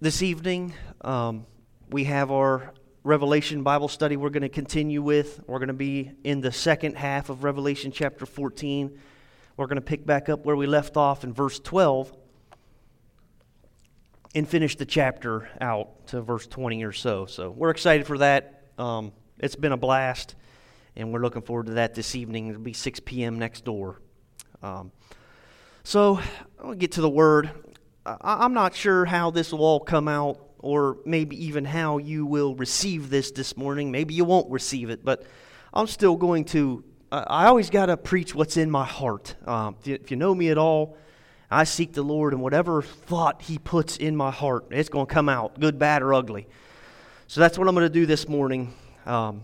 this evening, um, we have our Revelation Bible study we're going to continue with. We're going to be in the second half of Revelation chapter 14. We're going to pick back up where we left off in verse 12 and finish the chapter out to verse 20 or so. So we're excited for that. Um, it's been a blast, and we're looking forward to that this evening. It'll be 6 p.m. next door. Um, so I'll get to the word. I'm not sure how this will all come out, or maybe even how you will receive this this morning. Maybe you won't receive it, but I'm still going to. I always got to preach what's in my heart. Um, if you know me at all, I seek the Lord, and whatever thought He puts in my heart, it's going to come out, good, bad, or ugly. So that's what I'm going to do this morning. Um,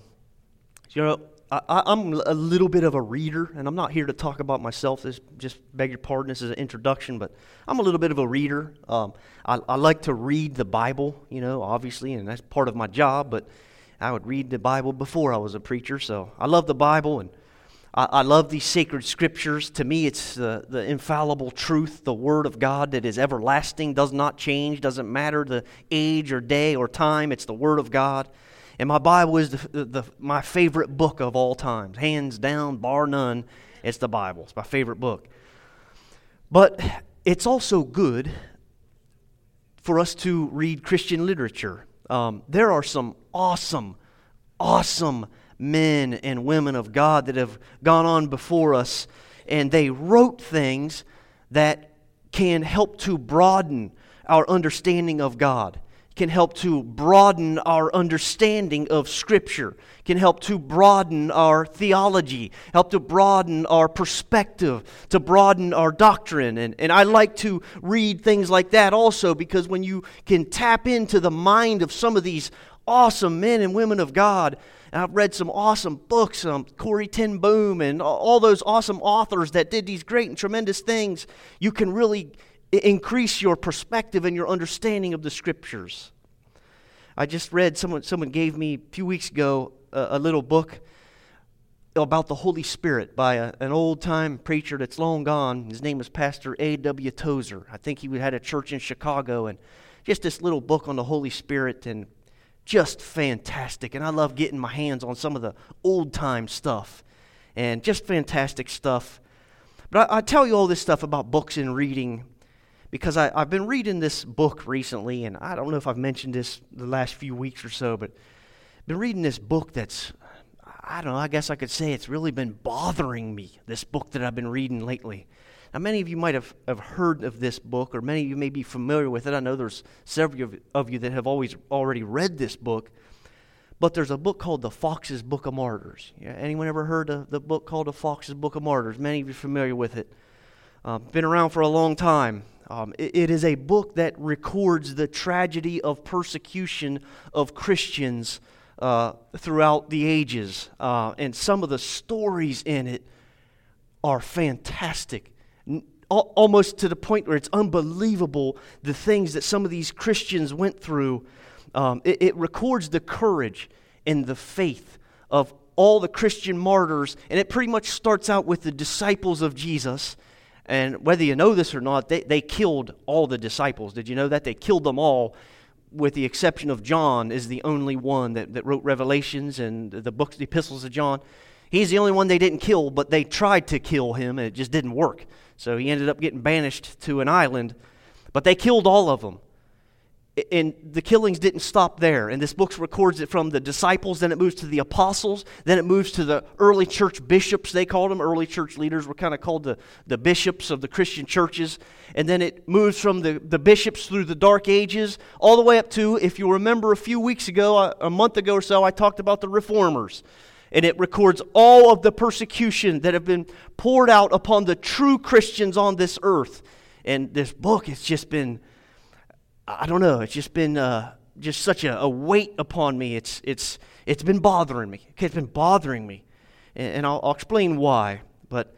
you know, I, am a little bit of a reader, and I'm not here to talk about myself. This just beg your pardon. This is an introduction, but I'm a little bit of a reader. Um, I, I, like to read the Bible, you know, obviously, and that's part of my job. But I would read the Bible before I was a preacher, so I love the Bible, and I, I love these sacred scriptures. To me, it's the, the infallible truth, the Word of God that is everlasting, does not change, doesn't matter the age or day or time. It's the Word of God. And my Bible is the, the, my favorite book of all times. Hands down, bar none, it's the Bible. It's my favorite book. But it's also good for us to read Christian literature. Um, there are some awesome, awesome men and women of God that have gone on before us, and they wrote things that can help to broaden our understanding of God can help to broaden our understanding of Scripture, can help to broaden our theology, help to broaden our perspective, to broaden our doctrine. And, and I like to read things like that also because when you can tap into the mind of some of these awesome men and women of God, I've read some awesome books, um, Corrie ten Boom, and all those awesome authors that did these great and tremendous things, you can really increase your perspective and your understanding of the scriptures. I just read, someone, someone gave me a few weeks ago a, a little book about the Holy Spirit by a, an old time preacher that's long gone. His name was Pastor A.W. Tozer. I think he had a church in Chicago, and just this little book on the Holy Spirit, and just fantastic. And I love getting my hands on some of the old time stuff, and just fantastic stuff. But I, I tell you all this stuff about books and reading because I, have been reading this book recently, and I don't know if I've mentioned this the last few weeks or so, but I've been reading this book that's, I don't know, I guess I could say it's really been bothering me, this book that I've been reading lately. Now, many of you might have, have heard of this book, or many of you may be familiar with it. I know there's several of, you that have always already read this book. But there's a book called The Foxe's Book of Martyrs. Yeah, anyone ever heard of the book called The Foxe's Book of Martyrs? Many of you familiar with it. Uh, been around for a long time. Um, it, it is a book that records the tragedy of persecution of Christians uh, throughout the ages. Uh, and some of the stories in it are fantastic. almost to the point where it's unbelievable the things that some of these Christians went through. Um, it, it records the courage and the faith of all the Christian martyrs, and it pretty much starts out with the disciples of Jesus and whether you know this or not, they, they killed all the disciples. Did you know that? They killed them all, with the exception of John, is the only one that, that wrote Revelations and the books, the epistles of John. He's the only one they didn't kill, but they tried to kill him, and it just didn't work. So he ended up getting banished to an island. But they killed all of them and the killings didn't stop there. And this book records it from the disciples, then it moves to the apostles, then it moves to the early church bishops, they called them. Early church leaders were kind of called the, the bishops of the Christian churches. And then it moves from the, the bishops through the Dark Ages, all the way up to, if you remember a few weeks ago, a, a month ago or so, I talked about the reformers. And it records all of the persecution that have been poured out upon the true Christians on this earth. And this book has just been I don't know. It's just been uh, just such a, a, weight upon me. It's, it's, it's been bothering me. It's been bothering me. And, and I'll, I'll, explain why. But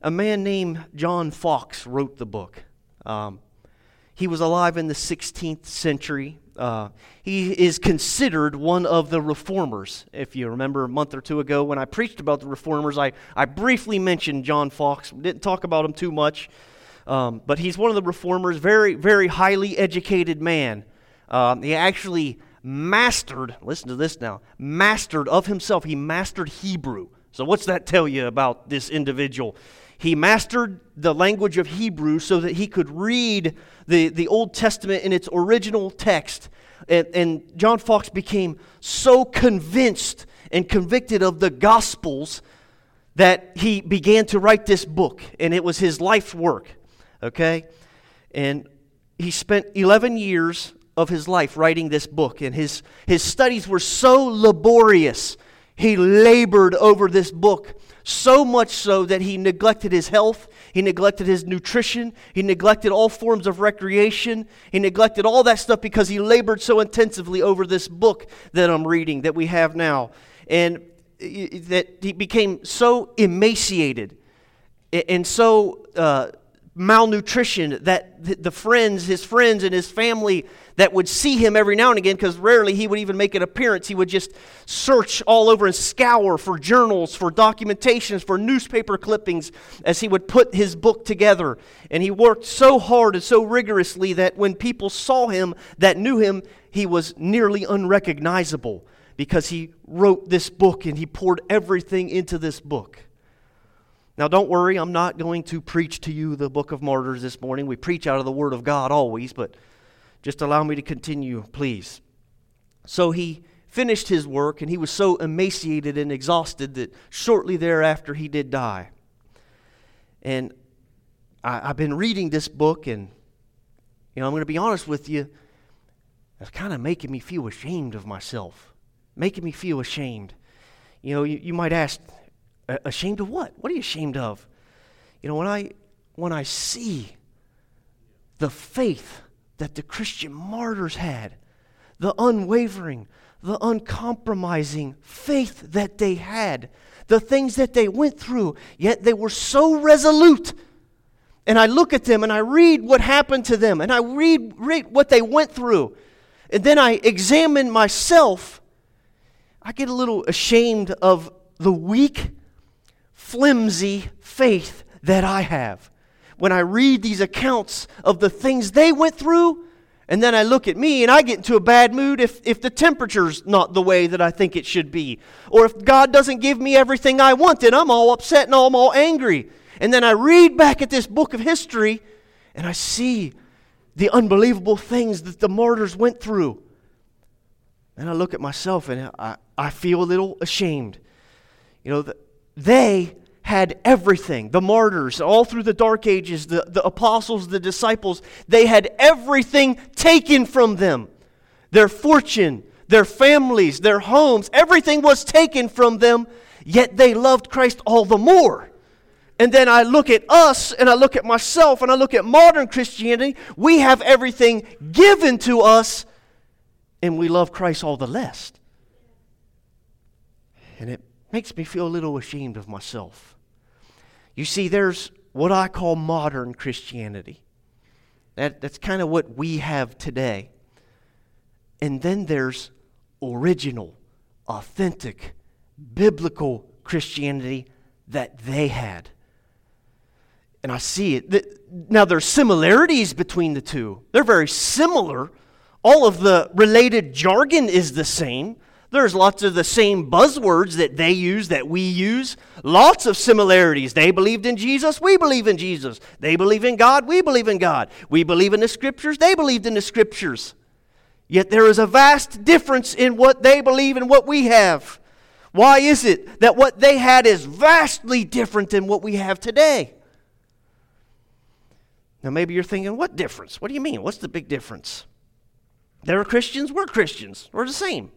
a man named John Foxe wrote the book. Um, he was alive in the 16th century. Uh, he is considered one of the reformers. If you remember a month or two ago when I preached about the reformers, I, I briefly mentioned John Foxe. Didn't talk about him too much. Um, but he's one of the reformers, very, very highly educated man. Um, he actually mastered, listen to this now, mastered of himself, he mastered Hebrew. So, what's that tell you about this individual? He mastered the language of Hebrew so that he could read the, the Old Testament in its original text. And, and John Foxe became so convinced and convicted of the Gospels that he began to write this book, and it was his life's work. Okay? And he spent 11 years of his life writing this book, and his, his studies were so laborious. He labored over this book so much so that he neglected his health, he neglected his nutrition, he neglected all forms of recreation, he neglected all that stuff because he labored so intensively over this book that I'm reading that we have now. And that he became so emaciated and so uh, malnutrition that the friends, his friends, and his family that would see him every now and again, because rarely he would even make an appearance, he would just search all over and scour for journals, for documentations, for newspaper clippings as he would put his book together. And he worked so hard and so rigorously that when people saw him that knew him, he was nearly unrecognizable because he wrote this book and he poured everything into this book. Now, don't worry, I'm not going to preach to you the book of Martyrs this morning. We preach out of the Word of God always, but just allow me to continue, please. So he finished his work and he was so emaciated and exhausted that shortly thereafter he did die. And I, have been reading this book, and you know, I'm going to be honest with you, it's kind of making me feel ashamed of myself making me feel ashamed. You know, you, you might ask, ashamed of what? What are you ashamed of? You know, when I when I see the faith that the Christian martyrs had, the unwavering, the uncompromising faith that they had, the things that they went through, yet they were so resolute. And I look at them and I read what happened to them and I read, read what they went through. And then I examine myself I get a little ashamed of the weak, flimsy faith that I have. When I read these accounts of the things they went through, and then I look at me and I get into a bad mood if, if the temperature's not the way that I think it should be. Or if God doesn't give me everything I want, then I'm all upset and I'm all angry. And then I read back at this book of history and I see the unbelievable things that the martyrs went through. And I look at myself and I, I feel a little ashamed. You know, they had everything. The martyrs, all through the dark ages, the, the apostles, the disciples, they had everything taken from them their fortune, their families, their homes, everything was taken from them, yet they loved Christ all the more. And then I look at us and I look at myself and I look at modern Christianity. We have everything given to us and we love Christ all the less. And it makes me feel a little ashamed of myself. You see, there's what I call modern Christianity. That, that's kind of what we have today. And then there's original, authentic, biblical Christianity that they had. And I see it. Now, there's similarities between the two. They're very similar, all of the related jargon is the same. There's lots of the same buzzwords that they use that we use. Lots of similarities. They believed in Jesus, we believe in Jesus. They believe in God, we believe in God. We believe in the scriptures, they believed in the scriptures. Yet there is a vast difference in what they believe and what we have. Why is it that what they had is vastly different than what we have today? Now, maybe you're thinking, what difference? What do you mean? What's the big difference? They're Christians, we're Christians. We're the same.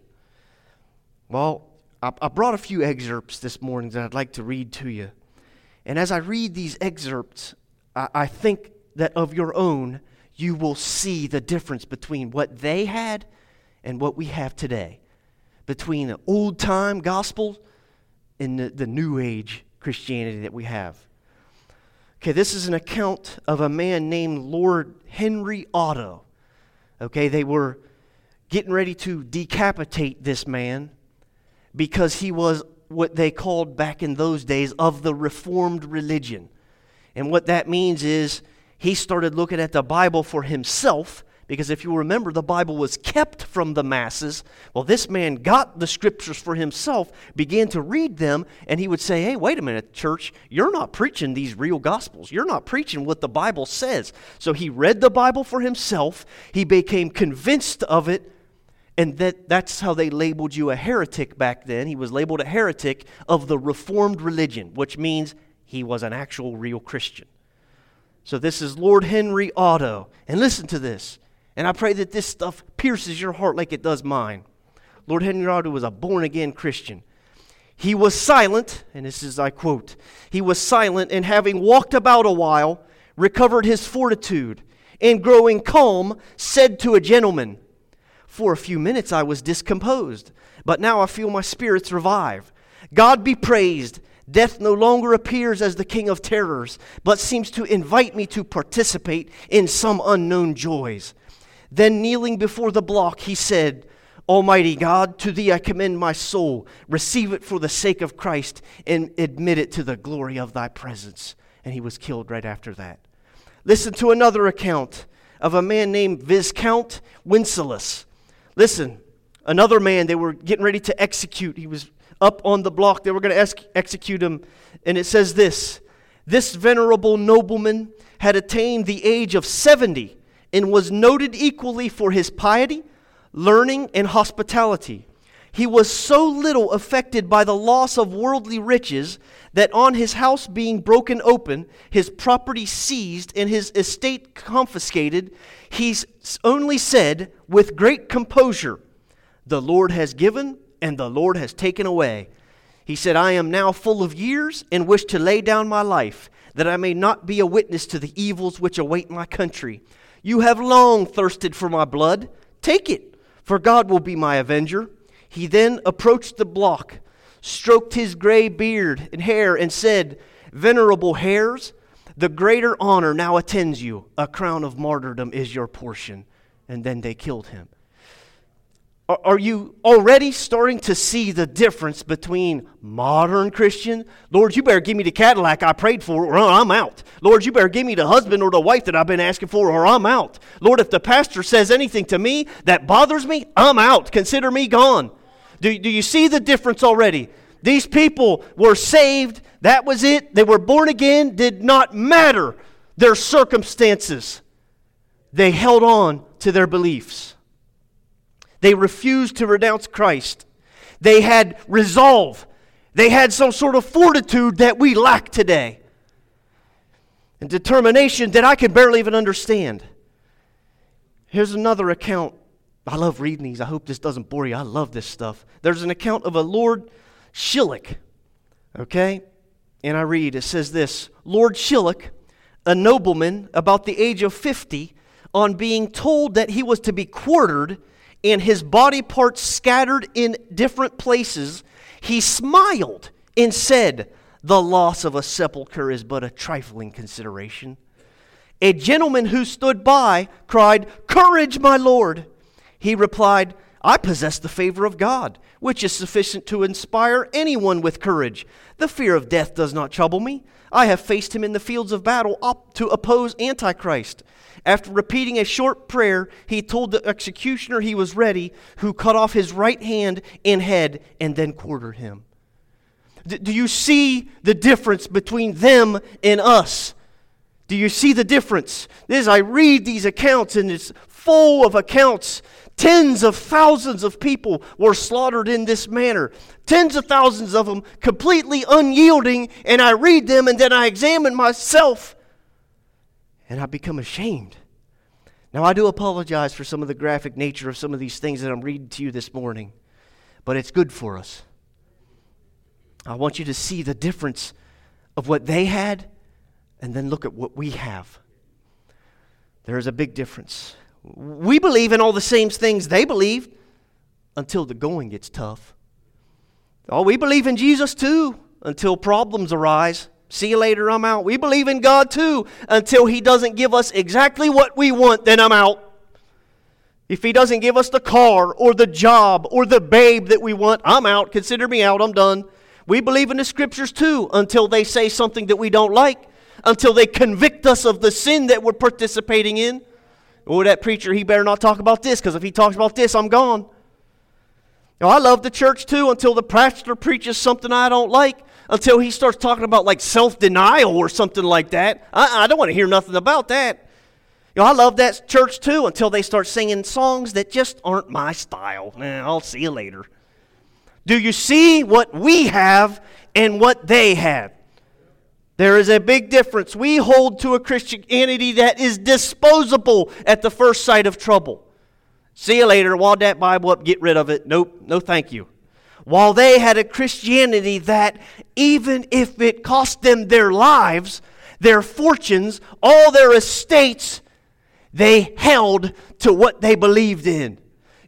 Well, I, brought a few excerpts this morning that I'd like to read to you. And as I read these excerpts, I, I think that of your own, you will see the difference between what they had and what we have today, between the old time gospel and the, the new age Christianity that we have. Okay, this is an account of a man named Lord Henry Otto. Okay, they were getting ready to decapitate this man because he was what they called back in those days of the Reformed religion. And what that means is he started looking at the Bible for himself Because if you remember, the Bible was kept from the masses. Well, this man got the scriptures for himself, began to read them, and he would say, Hey, wait a minute, church, you're not preaching these real gospels. You're not preaching what the Bible says. So he read the Bible for himself, he became convinced of it, and that, that's how they labeled you a heretic back then. He was labeled a heretic of the Reformed religion, which means he was an actual real Christian. So this is Lord Henry Otto. And listen to this. And I pray that this stuff pierces your heart like it does mine. Lord Henry Otto was a born again Christian. He was silent, and this is I quote, he was silent, and having walked about a while, recovered his fortitude, and growing calm, said to a gentleman, For a few minutes I was discomposed, but now I feel my spirits revive. God be praised Death no longer appears as the king of terrors, but seems to invite me to participate in some unknown joys. Then, kneeling before the block, he said, Almighty God, to thee I commend my soul. Receive it for the sake of Christ and admit it to the glory of thy presence. And he was killed right after that. Listen to another account of a man named Viscount Wenceslas. Listen, another man they were getting ready to execute. He was up on the block. They were going to ex- execute him. And it says this This venerable nobleman had attained the age of 70 and was noted equally for his piety, learning, and hospitality. He was so little affected by the loss of worldly riches that on his house being broken open, his property seized, and his estate confiscated, he only said with great composure, The Lord has given, and the Lord has taken away. He said, I am now full of years and wish to lay down my life, that I may not be a witness to the evils which await my country. You have long thirsted for my blood. Take it, for God will be my avenger. He then approached the block, stroked his gray beard and hair, and said, Venerable hairs, the greater honor now attends you. A crown of martyrdom is your portion. And then they killed him. Are you already starting to see the difference between modern Christian? Lord, you better give me the Cadillac I prayed for, or I'm out. Lord, you better give me the husband or the wife that I've been asking for, or I'm out. Lord, if the pastor says anything to me that bothers me, I'm out. Consider me gone. Do, do you see the difference already? These people were saved. That was it. They were born again. Did not matter their circumstances. They held on to their beliefs. They refused to renounce Christ. They had resolve. They had some sort of fortitude that we lack today. And determination that I can barely even understand. Here's another account. I love reading these. I hope this doesn't bore you. I love this stuff. There's an account of a Lord Shillock. Okay? And I read, it says this Lord Shillock, a nobleman about the age of 50, on being told that he was to be quartered and his body parts scattered in different places, he smiled and said, The loss of a sepulchre is but a trifling consideration. A gentleman who stood by cried, Courage, my lord! He replied, I possess the favor of God, which is sufficient to inspire anyone with courage. The fear of death does not trouble me. I have faced him in the fields of battle up to oppose Antichrist. After repeating a short prayer, he told the executioner he was ready, who cut off his right hand and head and then quartered him. D- do you see the difference between them and us? Do you see the difference? As I read these accounts, and it's full of accounts, tens of thousands of people were slaughtered in this manner. Tens of thousands of them completely unyielding, and I read them and then I examine myself and I become ashamed. Now, I do apologize for some of the graphic nature of some of these things that I'm reading to you this morning, but it's good for us. I want you to see the difference of what they had and then look at what we have. There is a big difference. We believe in all the same things they believe until the going gets tough. Oh, we believe in Jesus too until problems arise. See you later, I'm out. We believe in God too until He doesn't give us exactly what we want, then I'm out. If He doesn't give us the car or the job or the babe that we want, I'm out. Consider me out, I'm done. We believe in the scriptures too until they say something that we don't like, until they convict us of the sin that we're participating in. Oh, that preacher, he better not talk about this because if he talks about this, I'm gone. I love the church too until the pastor preaches something I don't like, until he starts talking about like self denial or something like that. I, I don't want to hear nothing about that. You know, I love that church too until they start singing songs that just aren't my style. I'll see you later. Do you see what we have and what they have? There is a big difference. We hold to a Christianity that is disposable at the first sight of trouble. See you later. Wad that Bible up, get rid of it. Nope, no thank you. While they had a Christianity that, even if it cost them their lives, their fortunes, all their estates, they held to what they believed in.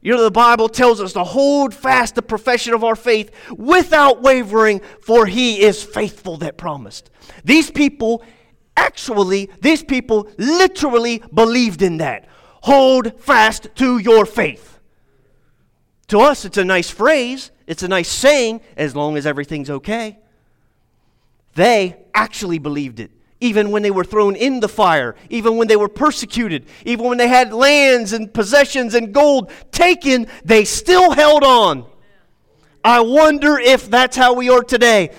You know, the Bible tells us to hold fast the profession of our faith without wavering, for he is faithful that promised. These people actually, these people literally believed in that. Hold fast to your faith. To us, it's a nice phrase, it's a nice saying, as long as everything's okay. They actually believed it even when they were thrown in the fire, even when they were persecuted, even when they had lands and possessions and gold taken, they still held on. I wonder if that's how we are today.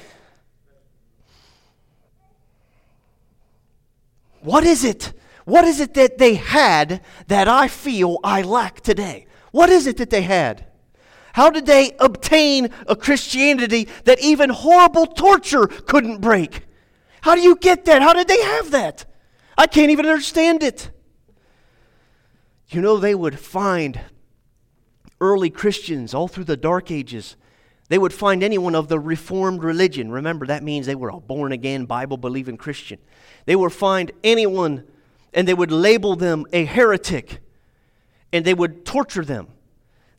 What is it? What is it that they had that I feel I lack today? What is it that they had? How did they obtain a Christianity that even horrible torture couldn't break? How do you get that? How did they have that? I can't even understand it. You know, they would find early Christians all through the Dark Ages. They would find anyone of the Reformed religion. Remember, that means they were a born again, Bible believing Christian. They would find anyone and they would label them a heretic and they would torture them.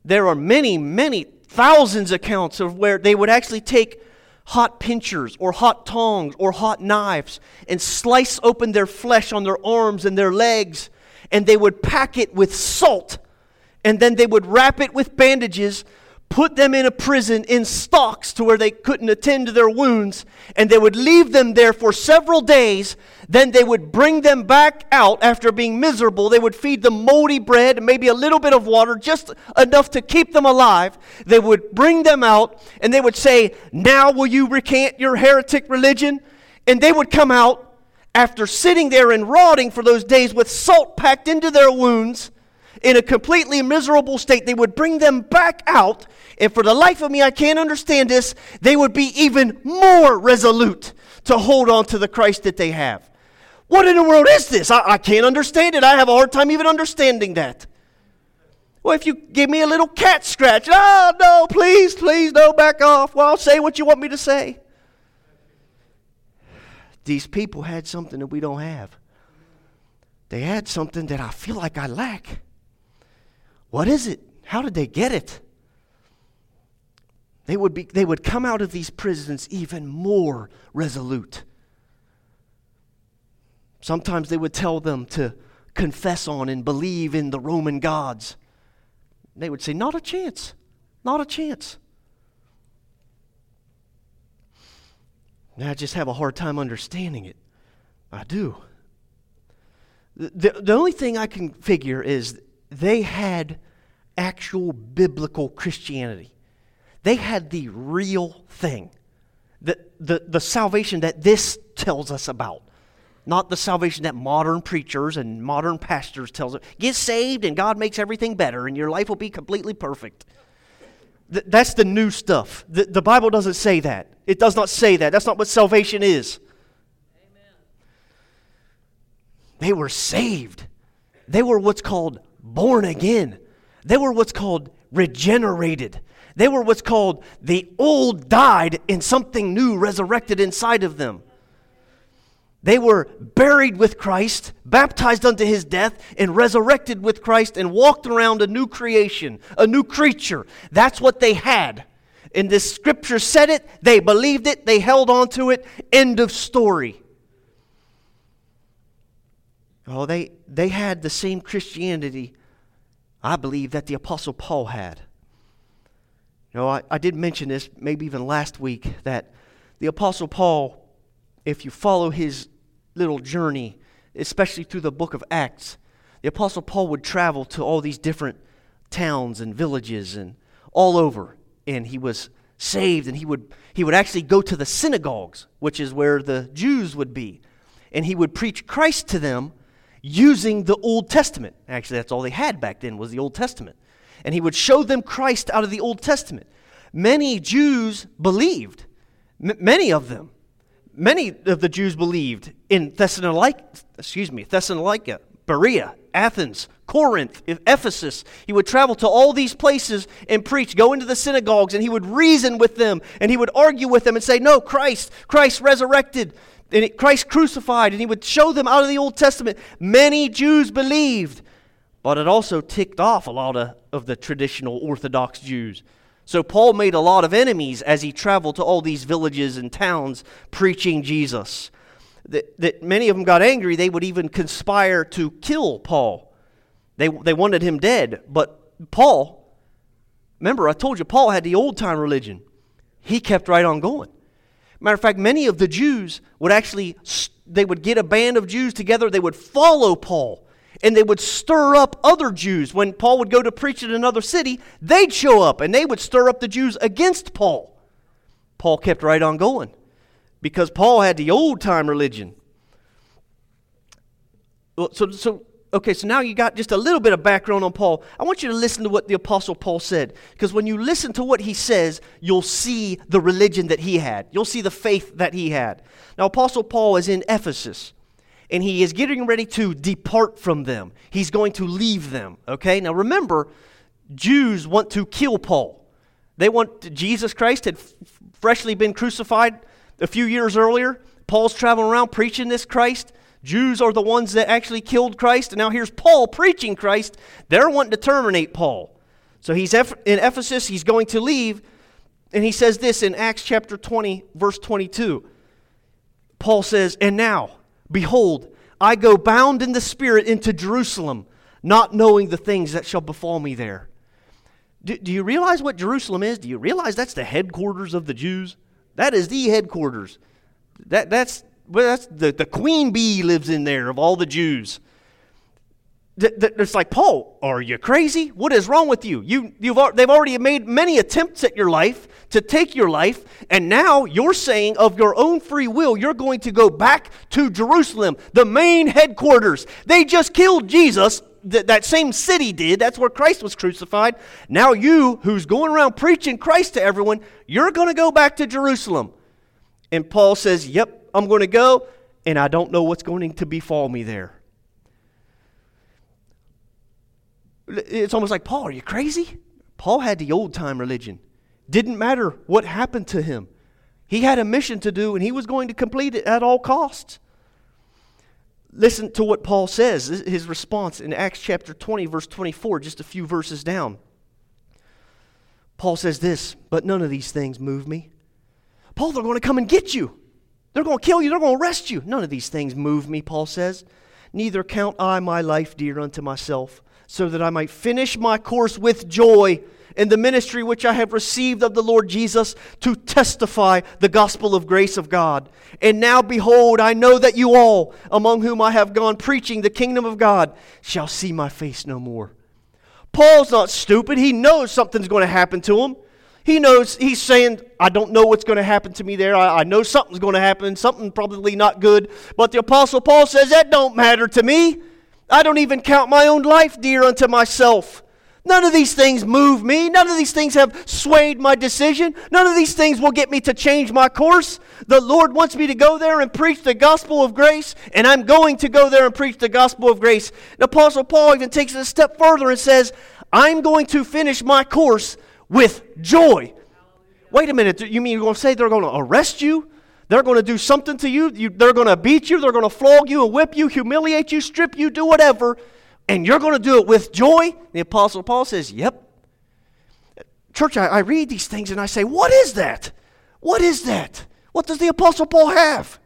There are many, many thousands accounts of where they would actually take hot pincers or hot tongs or hot knives and slice open their flesh on their arms and their legs, and they would pack it with salt, and then they would wrap it with bandages, put them in a prison in stocks to where they couldn't attend to their wounds, and they would leave them there for several days. Then they would bring them back out after being miserable. They would feed them moldy bread and maybe a little bit of water, just enough to keep them alive. They would bring them out and they would say, Now will you recant your heretic religion? And they would come out after sitting there and rotting for those days with salt packed into their wounds in a completely miserable state. They would bring them back out, and for the life of me, I can't understand this. They would be even more resolute to hold on to the Christ that they have. What in the world is this? I, I can't understand it. I have a hard time even understanding that. Well, if you give me a little cat scratch, oh, no, please, please, no, back off. Well, I'll say what you want me to say. These people had something that we don't have. They had something that I feel like I lack. What is it? How did they get it? They would, be, they would come out of these prisons even more resolute. Sometimes they would tell them to confess on and believe in the Roman gods. They would say, Not a chance. Not a chance. I just have a hard time understanding it. I do. The, the only thing I can figure is they had actual biblical Christianity. They had the real thing, the, the, the salvation that this tells us about. Not the salvation that modern preachers and modern pastors tells us. Get saved and God makes everything better and your life will be completely perfect. Th- that's the new stuff. The, the Bible doesn't say that. It does not say that. That's not what salvation is. Amen. They were saved. They were what's called born again. They were what's called regenerated. They were what's called the old died and something new resurrected inside of them. They were buried with Christ, baptized unto his death, and resurrected with Christ and walked around a new creation, a new creature. That's what they had. And this scripture said it, they believed it, they held on to it. End of story. Oh, they, they had the same Christianity I believe that the Apostle Paul had. You know, I, I did mention this maybe even last week that the Apostle Paul, if you follow his little journey, especially through the book of Acts, the Apostle Paul would travel to all these different towns and villages and all over, and he was saved, and he would, he would actually go to the synagogues, which is where the Jews would be, and he would preach Christ to them using the Old Testament. Actually, that's all they had back then was the Old Testament. And he would show them Christ out of the Old Testament. Many Jews believed, M- many of them. Many of the Jews believed in Thessalonica, excuse me, Thessalonica, Berea, Athens, Corinth, Ephesus. He would travel to all these places and preach, go into the synagogues, and he would reason with them and he would argue with them and say, No, Christ, Christ resurrected, and Christ crucified, and he would show them out of the Old Testament. Many Jews believed, but it also ticked off a lot of, of the traditional Orthodox Jews. So Paul made a lot of enemies as he traveled to all these villages and towns preaching Jesus that, that many of them got angry, they would even conspire to kill Paul. They, they wanted him dead. But Paul, remember, I told you, Paul had the old time religion. He kept right on going. Matter of fact, many of the Jews would actually, they would get a band of Jews together, they would follow Paul, and they would stir up other Jews. When Paul would go to preach in another city, they'd show up and they would stir up the Jews against Paul. Paul kept right on going because Paul had the old time religion. So, so, okay, so now you got just a little bit of background on Paul. I want you to listen to what the Apostle Paul said, because when you listen to what he says, you'll see the religion that he had. You'll see the faith that he had. Now, Apostle Paul is in Ephesus, and he is getting ready to depart from them. He's going to leave them, okay? Now, remember, Jews want to kill Paul. They want Jesus Christ had freshly been crucified a few years earlier, Paul's traveling around preaching this Christ. Jews are the ones that actually killed Christ, and now here's Paul preaching Christ. They're wanting to terminate Paul. So he's in Ephesus, he's going to leave, and he says this in Acts chapter 20, verse 22. Paul says, And now, behold, I go bound in the Spirit into Jerusalem, not knowing the things that shall befall me there. Do, do you realize what Jerusalem is? Do you realize that's the headquarters of the Jews? That is the headquarters. That, that's, well, that's the, the queen bee lives in there of all the Jews. It's like, Paul, are you crazy? What is wrong with you? you you've, they've already made many attempts at your life to take your life, and now you're saying of your own free will, you're going to go back to Jerusalem, the main headquarters. They just killed Jesus that, that same city did. That's where Christ was crucified. Now, you, who's going around preaching Christ to everyone, you're going to go back to Jerusalem. And Paul says, Yep, I'm going to go, and I don't know what's going to befall me there. It's almost like, Paul, are you crazy? Paul had the old time religion. Didn't matter what happened to him. He had a mission to do, and he was going to complete it at all costs. Listen to what Paul says, his response in Acts chapter 20, verse 24, just a few verses down. Paul says this, but none of these things move me. Paul, they're going to come and get you. They're going to kill you. They're going to arrest you. None of these things move me, Paul says. Neither count I my life dear unto myself, so that I might finish my course with joy in the ministry which I have received of the Lord Jesus to testify the gospel of grace of God. And now, behold, I know that you all, among whom I have gone preaching the kingdom of God, shall see my face no more. Paul's not stupid. He knows something's going to happen to him. He knows, he's saying, I don't know what's going to happen to me there. I, I know something's going to happen, something probably not good. But the Apostle Paul says, That don't matter to me. I don't even count my own life dear unto myself None of these things move me. None of these things have swayed my decision. None of these things will get me to change my course. The Lord wants me to go there and preach the gospel of grace, and I'm going to go there and preach the gospel of grace. The Apostle Paul even takes it a step further and says, I'm going to finish my course with joy. Wait a minute, you mean you're going to say they're going to arrest you? They're going to do something to you? you they're going to beat you? They're going to flog you and whip you, humiliate you, strip you, do whatever and you're going to do it with joy? The Apostle Paul says, Yep. Church, I, I, read these things and I say, What is that? What is that? What does the Apostle Paul have?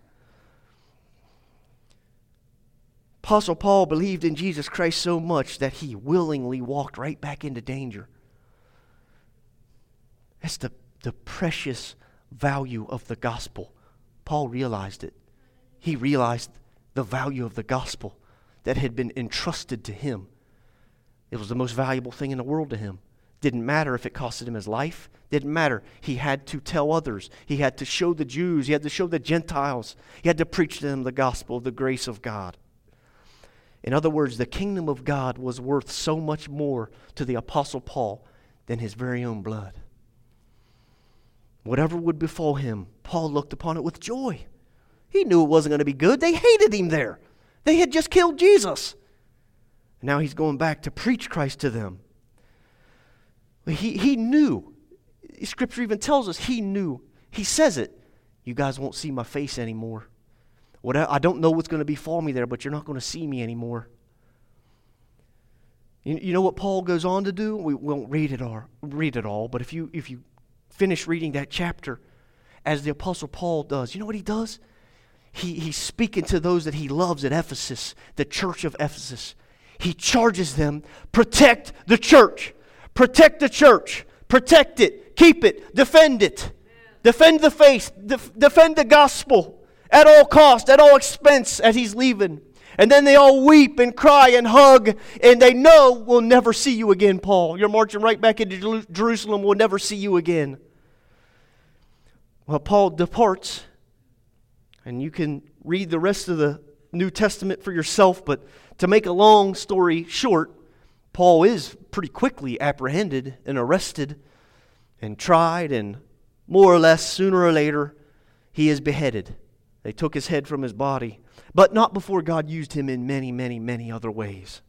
Apostle Paul believed in Jesus Christ so much that he willingly walked right back into danger. That's the, the precious value of the gospel. Paul realized it. He realized the value of the gospel that had been entrusted to him. It was the most valuable thing in the world to him. Didn't matter if it costed him his life. Didn't matter. He had to tell others. He had to show the Jews. He had to show the Gentiles. He had to preach to them the gospel of the grace of God. In other words, the kingdom of God was worth so much more to the Apostle Paul than his very own blood. Whatever would befall him, Paul looked upon it with joy. He knew it wasn't going to be good. They hated him there. They had just killed Jesus. Now he's going back to preach Christ to them. He, he knew. Scripture even tells us he knew. He says it. You guys won't see my face anymore. What I don't know what's going to befall me there, but you're not going to see me anymore. You, you know what Paul goes on to do? We won't read it all, read it all, but if you if you finish reading that chapter, as the apostle Paul does, you know what he does? He, he's speaking to those that he loves at Ephesus, the church of Ephesus. He charges them, protect the church. Protect the church. Protect it. Keep it. Defend it. Defend the faith. Def- defend the gospel at all cost, at all expense as he's leaving. And then they all weep and cry and hug, and they know we'll never see you again, Paul. You're marching right back into Jerusalem. We'll never see you again. Well, Paul departs, and you can read the rest of the New Testament for yourself, but to make a long story short, Paul is pretty quickly apprehended and arrested and tried, and more or less sooner or later, he is beheaded. They took his head from his body, but not before God used him in many, many, many other ways.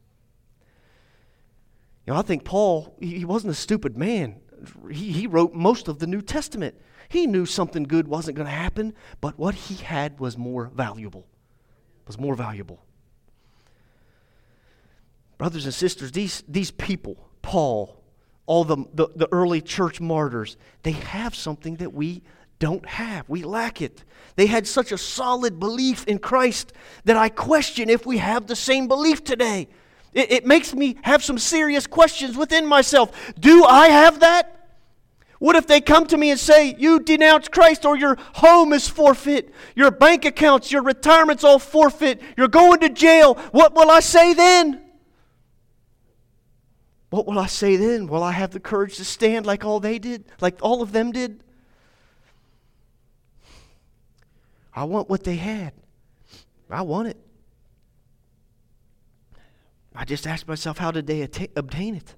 You know, I think Paul, he wasn't a stupid man. He, he wrote most of the New Testament. He knew something good wasn't going to happen, but what he had was more valuable. Was more valuable. Brothers and sisters, these, these people, Paul, all the, the, the early church martyrs, they have something that we don't have. We lack it. They had such a solid belief in Christ that I question if we have the same belief today. It, it, makes me have some serious questions within myself. Do I have that? What if they come to me and say, You denounce Christ or your home is forfeit, your bank accounts, your retirement's all forfeit, you're going to jail? What will I say then? What will I say then? Will I have the courage to stand like all they did, like all of them did? I want what they had. I want it. I just asked myself, how did they obtain it?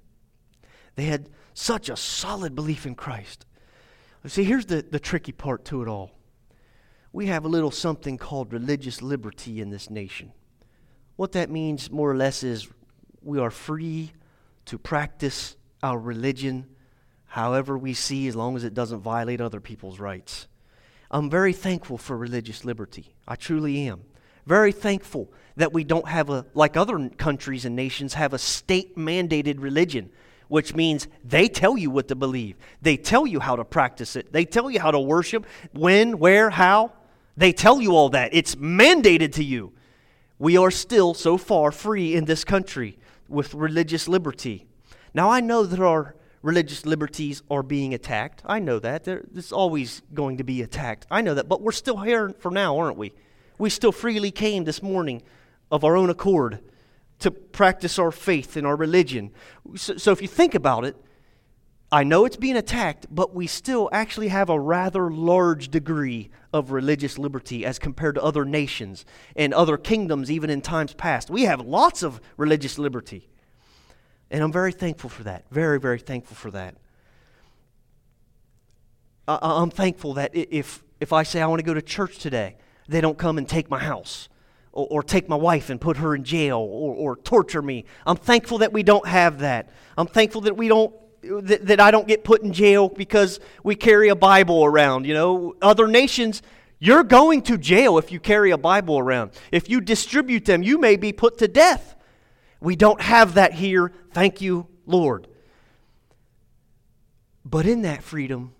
They had such a solid belief in Christ. See, here's the, the tricky part to it all. We have a little something called religious liberty in this nation. What that means, more or less, is we are free to practice our religion however we see, as long as it doesn't violate other people's rights. I'm very thankful for religious liberty. I truly am. Very thankful that we don't have a, like other countries and nations, have a state mandated religion, which means they tell you what to believe. They tell you how to practice it. They tell you how to worship, when, where, how. They tell you all that. It's mandated to you. We are still so far free in this country with religious liberty. Now, I know that our religious liberties are being attacked. I know that. It's always going to be attacked. I know that. But we're still here for now, aren't we? We still freely came this morning of our own accord to practice our faith and our religion. So, so if you think about it, I know it's being attacked, but we still actually have a rather large degree of religious liberty as compared to other nations and other kingdoms, even in times past. We have lots of religious liberty. And I'm very thankful for that. Very, very thankful for that. I, am thankful that if, if I say I want to go to church today, they don't come and take my house or, or take my wife and put her in jail or, or torture me. I'm thankful that we don't have that. I'm thankful that we don't that, that I don't get put in jail because we carry a Bible around. You know, other nations, you're going to jail if you carry a Bible around. If you distribute them, you may be put to death. We don't have that here. Thank you, Lord. But in that freedom,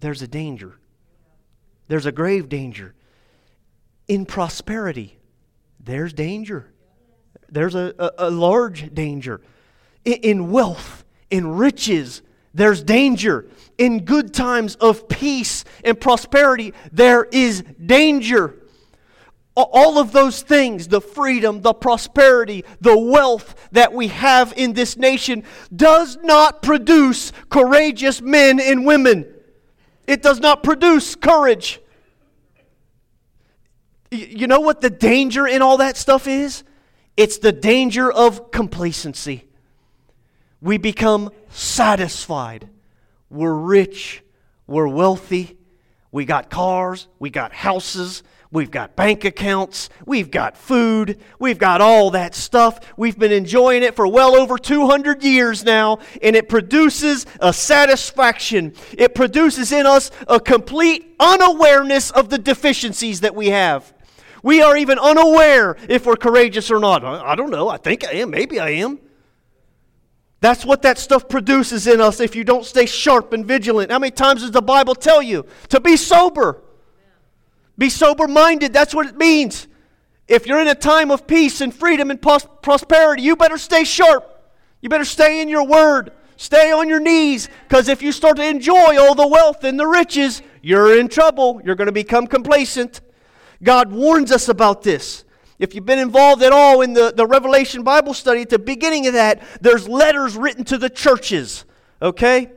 there's a danger. There's a grave danger. In prosperity, there's danger. There's a, a, a large danger. In, in wealth, in riches, there's danger. In good times of peace and prosperity, there is danger. All of those things, the freedom, the prosperity, the wealth that we have in this nation, does not produce courageous men and women. It does not produce courage. You know what the danger in all that stuff is? It's the danger of complacency. We become satisfied. We're rich. We're wealthy. We got cars. We got houses. We've got bank accounts. We've got food. We've got all that stuff. We've been enjoying it for well over 200 years now, and it produces a satisfaction. It produces in us a complete unawareness of the deficiencies that we have. We are even unaware if we're courageous or not. I don't know. I think I am. Maybe I am. That's what that stuff produces in us if you don't stay sharp and vigilant. How many times does the Bible tell you to be sober? Be sober minded. That's what it means. If you're in a time of peace and freedom and pos- prosperity, you better stay sharp. You better stay in your word. Stay on your knees. Because if you start to enjoy all the wealth and the riches, you're in trouble. You're going to become complacent. God warns us about this. If you've been involved at all in the, the Revelation Bible study, at the beginning of that, there's letters written to the churches. Okay?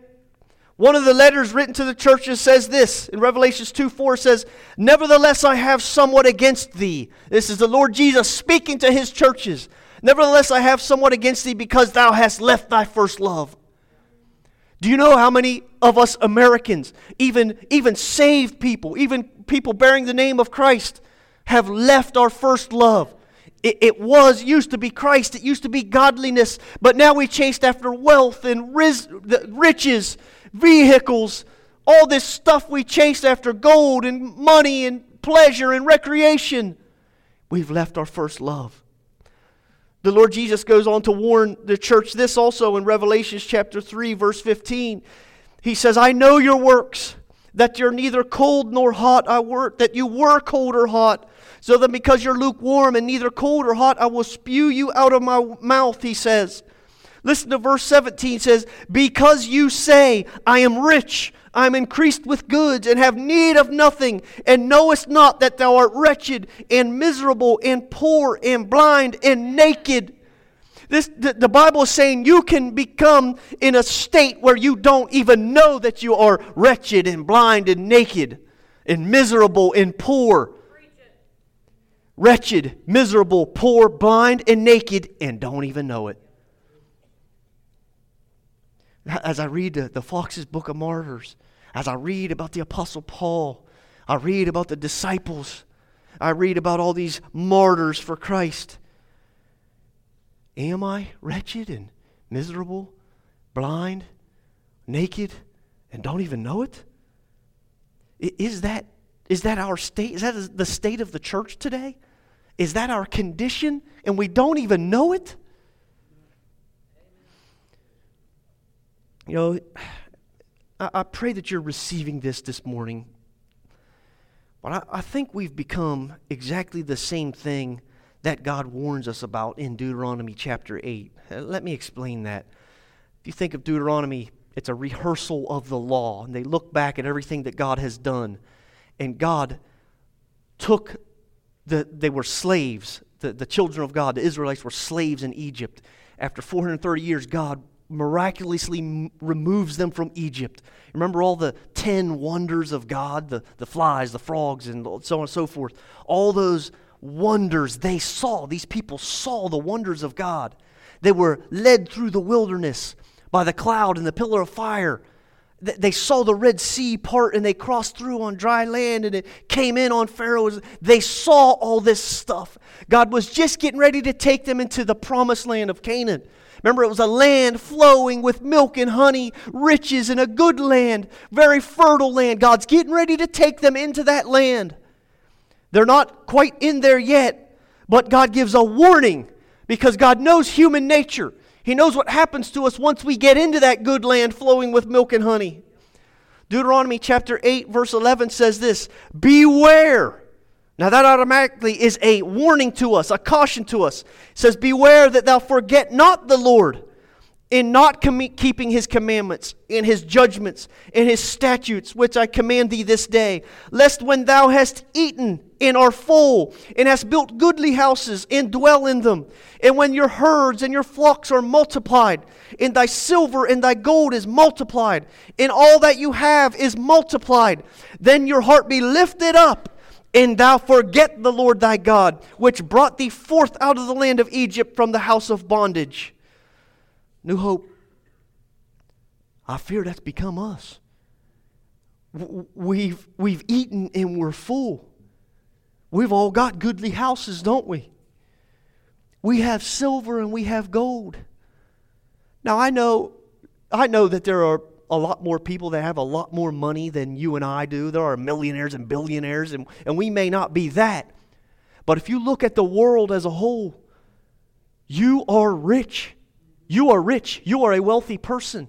One of the letters written to the churches says this in Revelations 2 4 says, Nevertheless, I have somewhat against thee. This is the Lord Jesus speaking to his churches. Nevertheless, I have somewhat against thee because thou hast left thy first love. Do you know how many of us Americans, even, even saved people, even people bearing the name of Christ, have left our first love? It, it, was, used to be Christ, it used to be godliness, but now we chased after wealth and riz, riches vehicles, all this stuff we chase after gold and money and pleasure and recreation. We've left our first love. The Lord Jesus goes on to warn the church this also in Revelations chapter 3, verse 15. He says, I know your works, that you're neither cold nor hot. I work, that you were cold or hot. So that because you're lukewarm and neither cold or hot, I will spew you out of my mouth, he says. Listen to verse 17 says, Because you say, I am rich, I am increased with goods, and have need of nothing, and knowest not that thou art wretched, and miserable, and poor, and blind, and naked. This, the, the Bible is saying you can become in a state where you don't even know that you are wretched, and blind, and naked, and miserable, and poor. Wretched, miserable, poor, blind, and naked, and don't even know it as I read the, the Foxe's Book of Martyrs, as I read about the Apostle Paul, I read about the disciples, I read about all these martyrs for Christ. Am I wretched and miserable, blind, naked, and don't even know it? Is that, is that our state? Is that the state of the church today? Is that our condition and we don't even know it? You know, I, I pray that you're receiving this this morning. But I, I think we've become exactly the same thing that God warns us about in Deuteronomy chapter 8. Uh, let me explain that. If you think of Deuteronomy, it's a rehearsal of the law, and they look back at everything that God has done. And God took the, they were slaves. The, the children of God, the Israelites, were slaves in Egypt. After 430 years, God miraculously removes them from Egypt. Remember all the 10 wonders of God, the, the flies, the frogs, and so on and so forth. All those wonders they saw. These people saw the wonders of God. They were led through the wilderness by the cloud and the pillar of fire. They saw the Red Sea part and they crossed through on dry land and it came in on Pharaoh's. They saw all this stuff. God was just getting ready to take them into the promised land of Canaan. Remember, it was a land flowing with milk and honey, riches, and a good land, very fertile land. God's getting ready to take them into that land. They're not quite in there yet, but God gives a warning because God knows human nature. He knows what happens to us once we get into that good land flowing with milk and honey. Deuteronomy chapter 8, verse 11 says this Beware now, that automatically is a warning to us, a caution to us. It says, Beware that thou forget not the Lord. in not com- keeping his commandments, in his judgments, in his statutes, which I command thee this day, lest when thou hast eaten and are full, and hast built goodly houses, and dwell in them, and when your herds and your flocks are multiplied, and thy silver and thy gold is multiplied, and all that you have is multiplied, then your heart be lifted up, and thou forget the Lord thy God, which brought thee forth out of the land of Egypt from the house of bondage. New hope. I fear that's become us. We've, we've eaten and we're full. We've all got goodly houses, don't we? We have silver and we have gold. Now I know I know that there are a lot more people that have a lot more money than you and I do. There are millionaires and billionaires, and, and we may not be that. But if you look at the world as a whole, you are rich. You are rich. You are a wealthy person.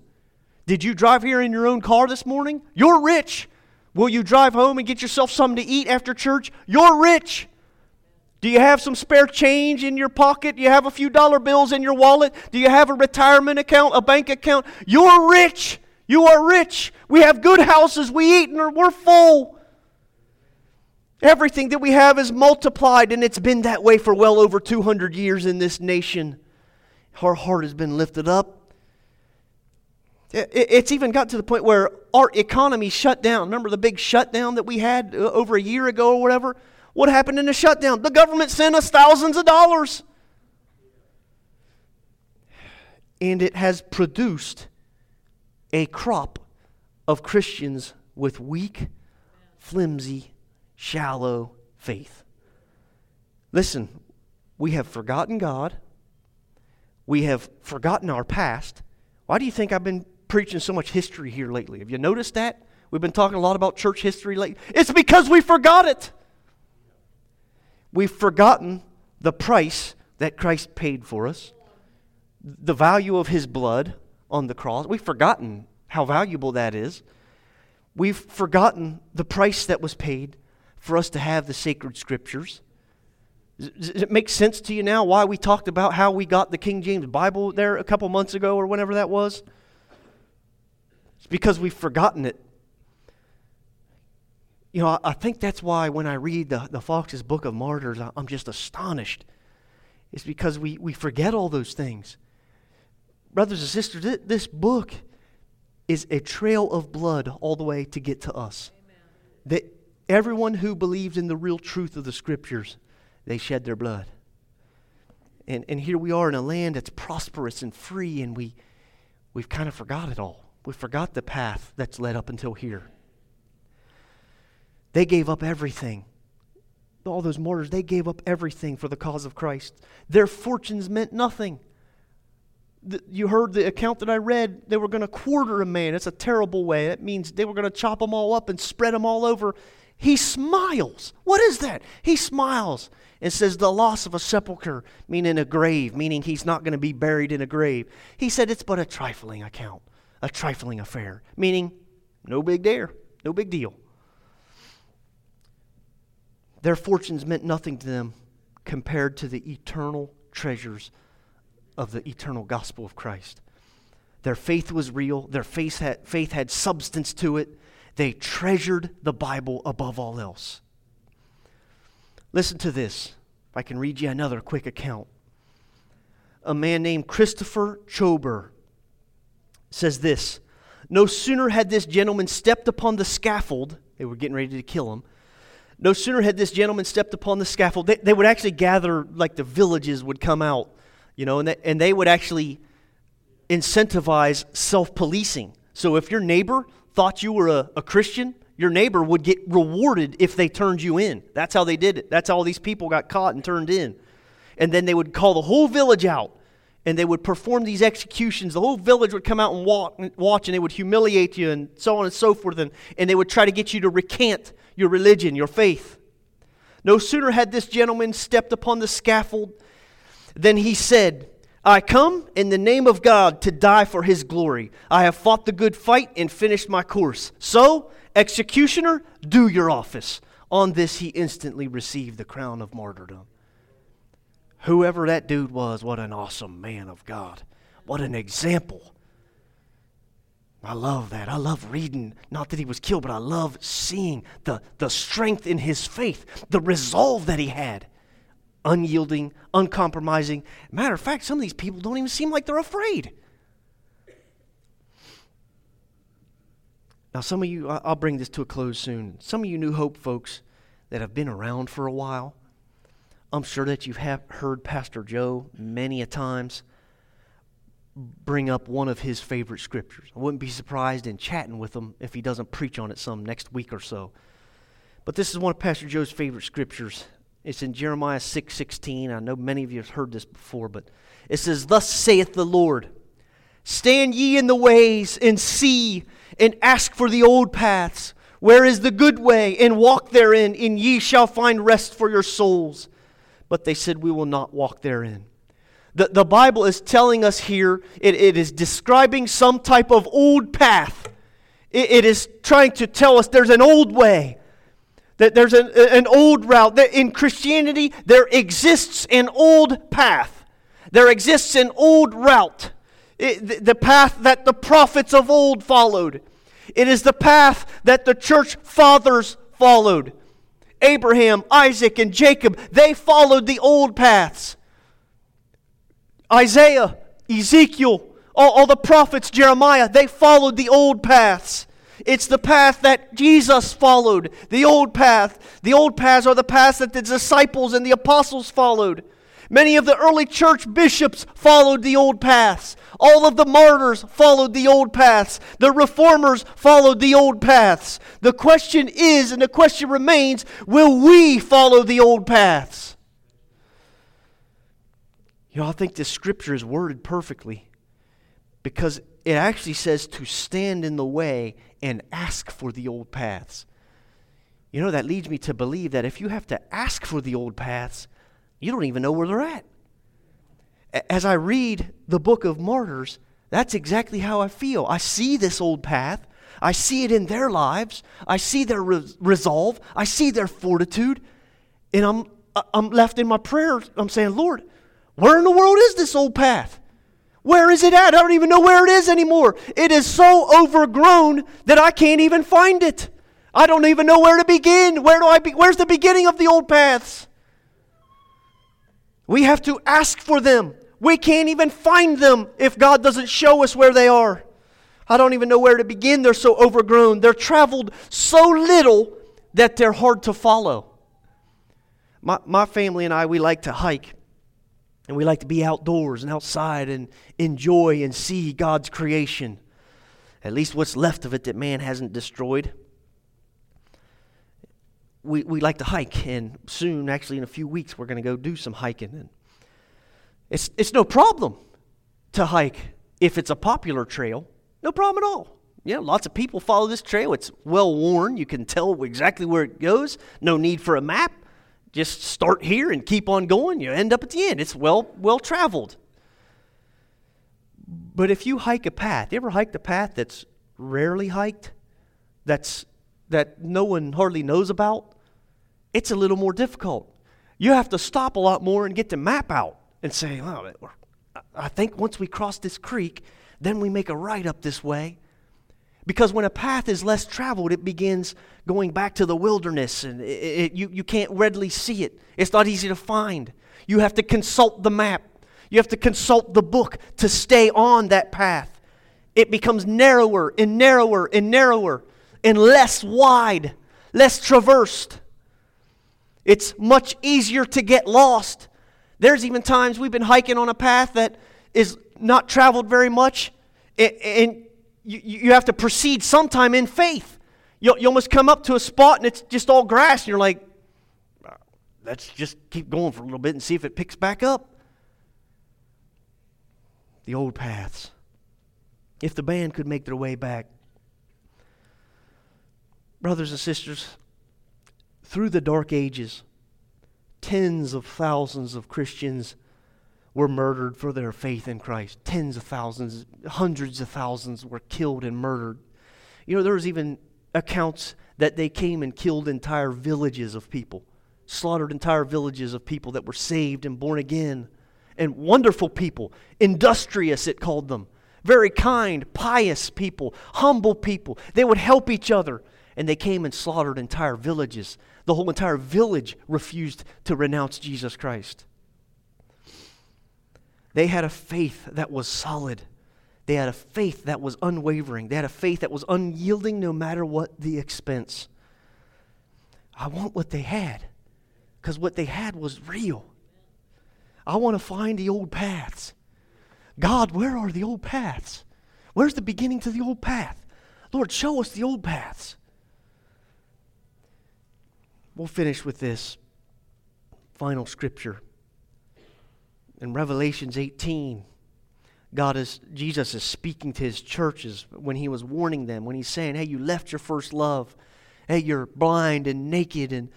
Did you drive here in your own car this morning? You're rich. Will you drive home and get yourself something to eat after church? You're rich. Do you have some spare change in your pocket? Do you have a few dollar bills in your wallet? Do you have a retirement account, a bank account? You're rich. You are rich. We have good houses. We eat and we're full. Everything that we have is multiplied, and it's been that way for well over 200 years in this nation. Our heart has been lifted up. It's even got to the point where our economy shut down. Remember the big shutdown that we had uh, over a year ago or whatever? What happened in the shutdown? The government sent us thousands of dollars. And it has produced a crop of Christians with weak, flimsy, shallow faith. Listen, we have forgotten God. We have forgotten our past. Why do you think I've been preaching so much history here lately? Have you noticed that? We've been talking a lot about church history lately. It's because we forgot it. We've forgotten the price that Christ paid for us, the value of his blood on the cross. We've forgotten how valuable that is. We've forgotten the price that was paid for us to have the sacred scriptures. Does it make sense to you now why we talked about how we got the King James Bible there a couple months ago or whenever that was? It's because we've forgotten it. You know, I think that's why when I read the, the Foxe's Book of Martyrs, I'm just astonished. It's because we, we forget all those things. Brothers and sisters, this book is a trail of blood all the way to get to us. Amen. That everyone who believes in the real truth of the Scriptures they shed their blood. And, and here we are in a land that's prosperous and free, and we, we've kind of forgot it all. We forgot the path that's led up until here. They gave up everything. All those martyrs, they gave up everything for the cause of Christ. Their fortunes meant nothing. You heard the account that I read. They were going to quarter a man. It's a terrible way. That means they were going to chop them all up and spread them all over. He smiles. What is that? He smiles. and says the loss of a sepulchre, meaning a grave, meaning he's not going to be buried in a grave. He said it's but a trifling account, a trifling affair, meaning no big deal, no big deal. Their fortunes meant nothing to them compared to the eternal treasures of the eternal gospel of Christ. Their faith was real, their faith had, faith had substance to it. They treasured the Bible above all else. Listen to this. If I can read you another quick account. A man named Christopher Chober says this No sooner had this gentleman stepped upon the scaffold, they were getting ready to kill him. No sooner had this gentleman stepped upon the scaffold, they, they would actually gather, like the villages would come out, you know, and they, and they would actually incentivize self policing. So if your neighbor thought you were a, a Christian your neighbor would get rewarded if they turned you in. That's how they did it. That's how all these people got caught and turned in. And then they would call the whole village out and they would perform these executions. The whole village would come out and walk, watch and they would humiliate you and so on and so forth. And, and they would try to get you to recant your religion, your faith. No sooner had this gentleman stepped upon the scaffold than he said, I come in the name of God to die for his glory. I have fought the good fight and finished my course. So Executioner, do your office. On this, he instantly received the crown of martyrdom. Whoever that dude was, what an awesome man of God. What an example. I love that. I love reading, not that he was killed, but I love seeing the, the strength in his faith, the resolve that he had. Unyielding, uncompromising. Matter of fact, some of these people don't even seem like they're afraid. Now, some of you, I'll bring this to a close soon. Some of you New Hope folks that have been around for a while, I'm sure that you've heard Pastor Joe many a times bring up one of his favorite scriptures. I wouldn't be surprised in chatting with him if he doesn't preach on it some next week or so. But this is one of Pastor Joe's favorite scriptures. It's in Jeremiah 6:16. 6, I know many of you have heard this before, but it says, "Thus saith the Lord: Stand ye in the ways and see and ask for the old paths, where is the good way, and walk therein, and ye shall find rest for your souls." But they said, "We will not walk therein." The, the Bible is telling us here, it, it is describing some type of old path. It, it is trying to tell us there's an old way, that there's an, an old route. That in Christianity, there exists an old path, there exists an old route. It, the, path that the prophets of old followed. It is the path that the church fathers followed. Abraham, Isaac, and Jacob, they followed the old paths. Isaiah, Ezekiel, all, all the prophets, Jeremiah, they followed the old paths. It's the path that Jesus followed, the old path. The old paths are the paths that the disciples and the apostles followed. Many of the early church bishops followed the old paths. All of the martyrs followed the old paths. The reformers followed the old paths. The question is, and the question remains, will we follow the old paths? You know, I think this scripture is worded perfectly because it actually says to stand in the way and ask for the old paths. You know, that leads me to believe that if you have to ask for the old paths, you don't even know where they're at. As I read the book of martyrs, that's exactly how I feel. I see this old path. I see it in their lives. I see their resolve. I see their fortitude. And I'm, I'm left in my prayer. I'm saying, Lord, where in the world is this old path? Where is it at? I don't even know where it is anymore. It is so overgrown that I can't even find it. I don't even know where to begin. Where do I be? Where's the beginning of the old paths? We have to ask for them. We can't even find them if God doesn't show us where they are. I don't even know where to begin. They're so overgrown. They're traveled so little that they're hard to follow. My, my family and I, we like to hike. And we like to be outdoors and outside and enjoy and see God's creation. At least what's left of it that man hasn't destroyed. We, we like to hike, and soon, actually, in a few weeks, we're going to go do some hiking. And it's, it's no problem to hike if it's a popular trail. No problem at all. Yeah, lots of people follow this trail. It's well worn. You can tell exactly where it goes. No need for a map just start here and keep on going. You end up at the end. It's well well traveled. But if you hike a path, you ever hiked a path that's rarely hiked, that's that no one hardly knows about, it's a little more difficult. You have to stop a lot more and get the map out and say, well, I think once we cross this creek, then we make a right up this way. Because when a path is less traveled, it begins going back to the wilderness and it, it, you, you can't readily see it. It's not easy to find. You have to consult the map, you have to consult the book to stay on that path. It becomes narrower and narrower and narrower and less wide, less traversed. It's much easier to get lost. There's even times we've been hiking on a path that is not traveled very much, and you, you have to proceed sometime in faith. You, you almost come up to a spot and it's just all grass, and you're like, let's just keep going for a little bit and see if it picks back up. The old paths. If the band could make their way back. Brothers and sisters, through the dark ages, tens of thousands of Christians were murdered for their faith in Christ. Tens of thousands, hundreds of thousands were killed and murdered. You know, there was even accounts that they came and killed entire villages of people, slaughtered entire villages of people that were saved and born again and wonderful people. Industrious, it called them. Very kind, pious people, humble people. They would help each other. And they came and slaughtered entire villages. The whole entire village refused to renounce Jesus Christ. They had a faith that was solid. They had a faith that was unwavering. They had a faith that was unyielding no matter what the expense. I want what they had because what they had was real. I want to find the old paths. God, where are the old paths? Where's the beginning to the old path? Lord, show us the old paths. We'll finish with this final scripture. In Revelations 18, God is Jesus is speaking to his churches when he was warning them, when he's saying, Hey, you left your first love. Hey, you're blind and naked and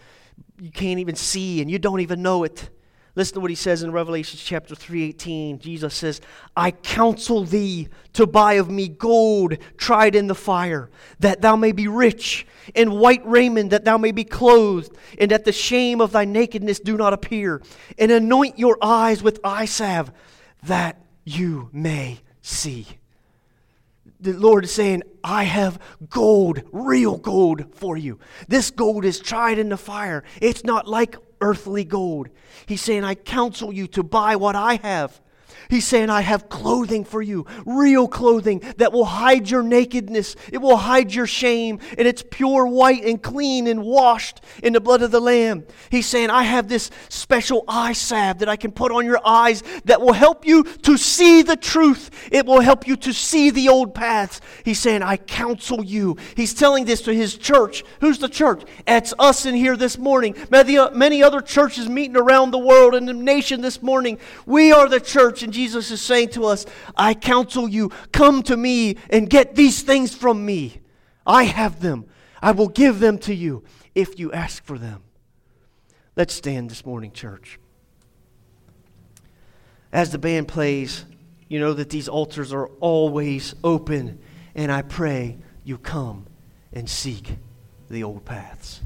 you can't even see and you don't even know it. Listen to what he says in Revelation chapter 3:18. Jesus says, "I counsel thee to buy of me gold tried in the fire, that thou may be rich, and white raiment that thou may be clothed, and that the shame of thy nakedness do not appear, and anoint your eyes with eye salve, that you may see." The Lord is saying, I have gold, real gold for you. This gold is tried in the fire. It's not like earthly gold. He's saying, I counsel you to buy what I have. He's saying, I have clothing for you, real clothing that will hide your nakedness. It will hide your shame, and it's pure white and clean and washed in the blood of the Lamb. He's saying, I have this special eye salve that I can put on your eyes that will help you to see the truth. It will help you to see the old paths. He's saying, I counsel you. He's telling this to his church. Who's the church? It's us in here this morning. Many, other churches meeting around the world and the nation this morning. We are the church, and Jesus is saying to us, I counsel you, come to me and get these things from me. I have them. I will give them to you if you ask for them. Let's stand this morning, church. As the band plays, you know that these altars are always open, and I pray you come and seek the old paths.